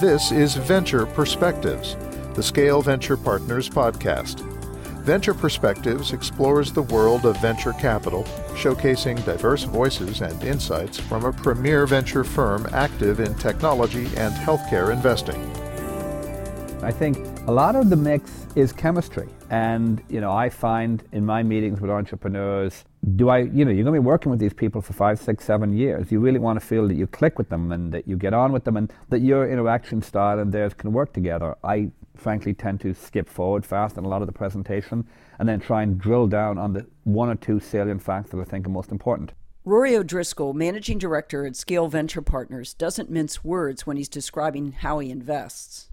This is Venture Perspectives, the Scale Venture Partners podcast. Venture Perspectives explores the world of venture capital, showcasing diverse voices and insights from a premier venture firm active in technology and healthcare investing. I think a lot of the mix is chemistry. And, you know, I find in my meetings with entrepreneurs, do I, you know, you're going to be working with these people for five, six, seven years. You really want to feel that you click with them and that you get on with them and that your interaction style and theirs can work together. I frankly tend to skip forward fast in a lot of the presentation and then try and drill down on the one or two salient facts that I think are most important. Rory O'Driscoll, managing director at Scale Venture Partners, doesn't mince words when he's describing how he invests.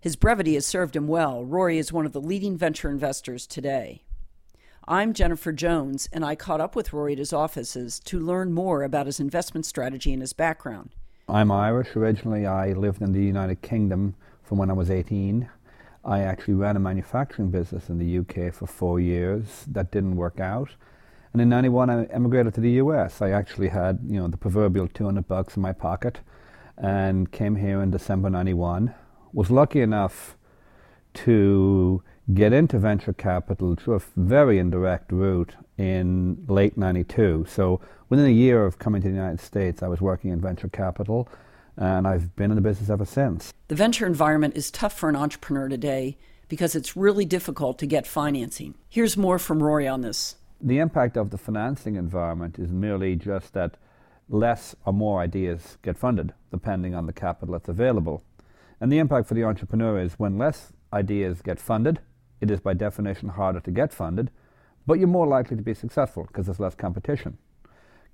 His brevity has served him well. Rory is one of the leading venture investors today. I'm Jennifer Jones, and I caught up with Rory at his offices to learn more about his investment strategy and his background. I'm Irish originally. I lived in the United Kingdom from when I was 18. I actually ran a manufacturing business in the UK for four years. That didn't work out. And in 91, I emigrated to the US. I actually had, you know, the proverbial 200 bucks in my pocket and came here in December 91 was lucky enough to get into venture capital through a very indirect route in late 92. So within a year of coming to the United States, I was working in venture capital and I've been in the business ever since. The venture environment is tough for an entrepreneur today because it's really difficult to get financing. Here's more from Rory on this. The impact of the financing environment is merely just that less or more ideas get funded, depending on the capital that's available. And the impact for the entrepreneur is when less ideas get funded, it is by definition harder to get funded, but you're more likely to be successful because there's less competition.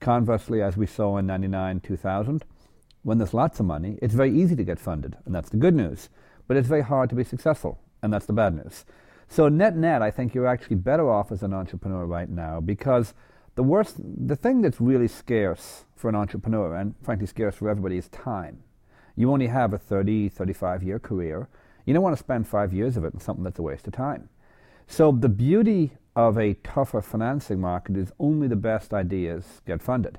Conversely, as we saw in 99 2000, when there's lots of money, it's very easy to get funded, and that's the good news. But it's very hard to be successful, and that's the bad news. So, net net, I think you're actually better off as an entrepreneur right now because the worst, the thing that's really scarce for an entrepreneur, and frankly scarce for everybody, is time. You only have a 30, 35 year career. You don't want to spend five years of it in something that's a waste of time. So the beauty of a tougher financing market is only the best ideas get funded.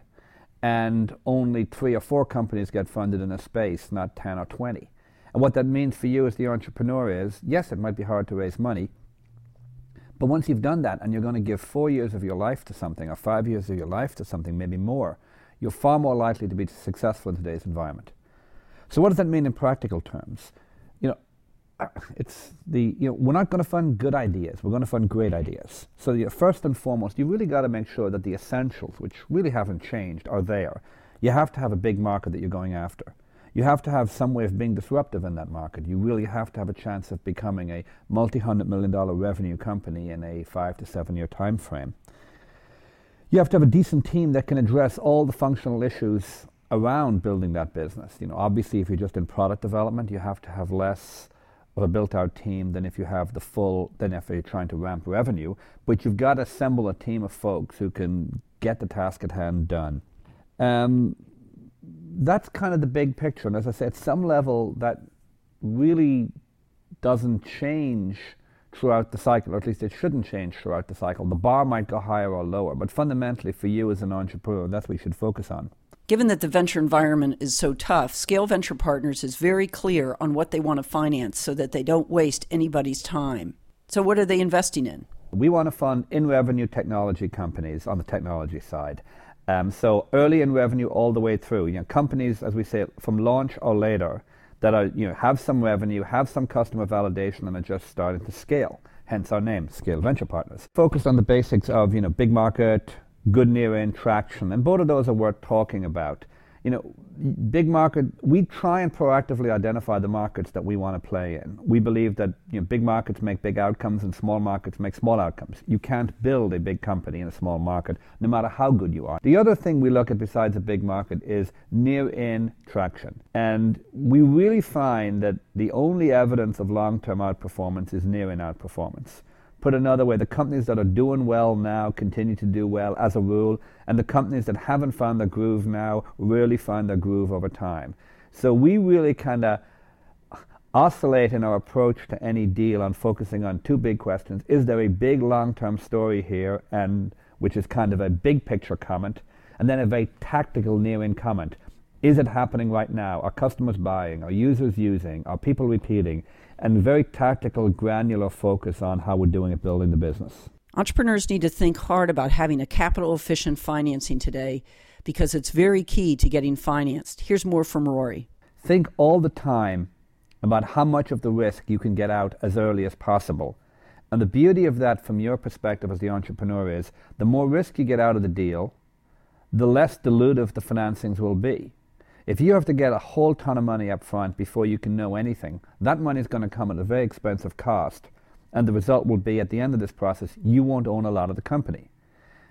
And only three or four companies get funded in a space, not 10 or 20. And what that means for you as the entrepreneur is yes, it might be hard to raise money, but once you've done that and you're going to give four years of your life to something or five years of your life to something, maybe more, you're far more likely to be successful in today's environment. So what does that mean in practical terms? You know, it's the you know we're not going to fund good ideas. We're going to fund great ideas. So you know, first and foremost, you really got to make sure that the essentials, which really haven't changed, are there. You have to have a big market that you're going after. You have to have some way of being disruptive in that market. You really have to have a chance of becoming a multi-hundred million dollar revenue company in a five to seven year time frame. You have to have a decent team that can address all the functional issues around building that business. You know, obviously, if you're just in product development, you have to have less of a built-out team than if you have the full than if you're trying to ramp revenue. But you've got to assemble a team of folks who can get the task at hand done. Um, that's kind of the big picture. And as I say, at some level, that really doesn't change throughout the cycle, or at least it shouldn't change throughout the cycle. The bar might go higher or lower, but fundamentally, for you as an entrepreneur, that's what you should focus on. Given that the venture environment is so tough, Scale Venture Partners is very clear on what they want to finance so that they don't waste anybody's time. So, what are they investing in? We want to fund in revenue technology companies on the technology side. Um, so, early in revenue all the way through. You know, companies, as we say, from launch or later, that are you know have some revenue, have some customer validation, and are just starting to scale. Hence our name, Scale Venture Partners. Focused on the basics of you know big market, good near in traction, and both of those are worth talking about. You know, big market. We try and proactively identify the markets that we want to play in. We believe that you know, big markets make big outcomes, and small markets make small outcomes. You can't build a big company in a small market, no matter how good you are. The other thing we look at besides a big market is near in traction, and we really find that the only evidence of long-term outperformance is near in outperformance. Put another way, the companies that are doing well now continue to do well as a rule, and the companies that haven't found their groove now really find their groove over time. So we really kind of oscillate in our approach to any deal on focusing on two big questions. Is there a big long-term story here, and which is kind of a big picture comment, and then a very tactical near-in comment. Is it happening right now? Are customers buying? Are users using? Are people repeating? And very tactical, granular focus on how we're doing at building the business. Entrepreneurs need to think hard about having a capital efficient financing today because it's very key to getting financed. Here's more from Rory. Think all the time about how much of the risk you can get out as early as possible. And the beauty of that from your perspective as the entrepreneur is the more risk you get out of the deal, the less dilutive the financings will be. If you have to get a whole ton of money up front before you can know anything, that money is going to come at a very expensive cost. And the result will be at the end of this process, you won't own a lot of the company.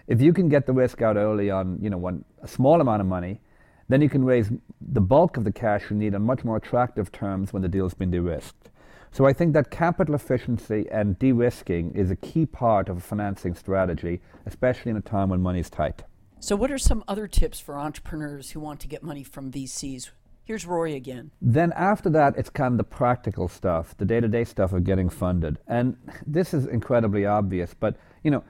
If you can get the risk out early on, you know, one, a small amount of money, then you can raise the bulk of the cash you need on much more attractive terms when the deal's been de-risked. So I think that capital efficiency and de-risking is a key part of a financing strategy, especially in a time when money is tight. So what are some other tips for entrepreneurs who want to get money from VCs? Here's Rory again. Then after that, it's kind of the practical stuff, the day-to-day stuff of getting funded. And this is incredibly obvious, but you know,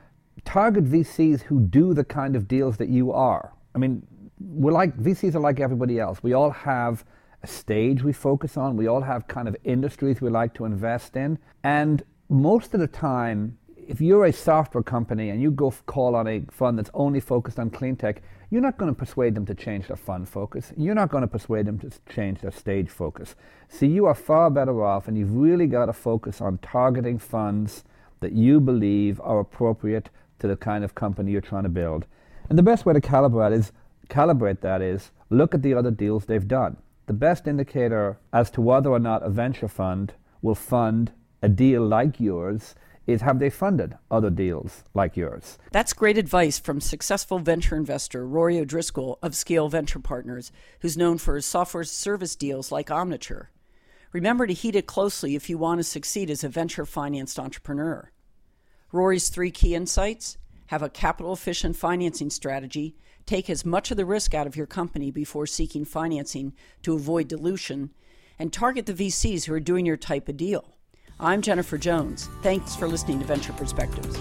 target VCs who do the kind of deals that you are. I mean, we're like VCs are like everybody else. We all have a stage we focus on. We all have kind of industries we like to invest in. And most of the time, if you're a software company and you go call on a fund that's only focused on clean tech, you're not going to persuade them to change their fund focus. You're not going to persuade them to change their stage focus. So you are far better off, and you've really got to focus on targeting funds that you believe are appropriate to the kind of company you're trying to build. And the best way to calibrate is calibrate that is look at the other deals they've done. The best indicator as to whether or not a venture fund will fund a deal like yours is have they funded other deals like yours? That's great advice from successful venture investor Rory O'Driscoll of Scale Venture Partners, who's known for his software service deals like Omniture. Remember to heed it closely if you want to succeed as a venture financed entrepreneur. Rory's three key insights have a capital efficient financing strategy take as much of the risk out of your company before seeking financing to avoid dilution, and target the VCs who are doing your type of deal. I'm Jennifer Jones. Thanks for listening to Venture Perspectives.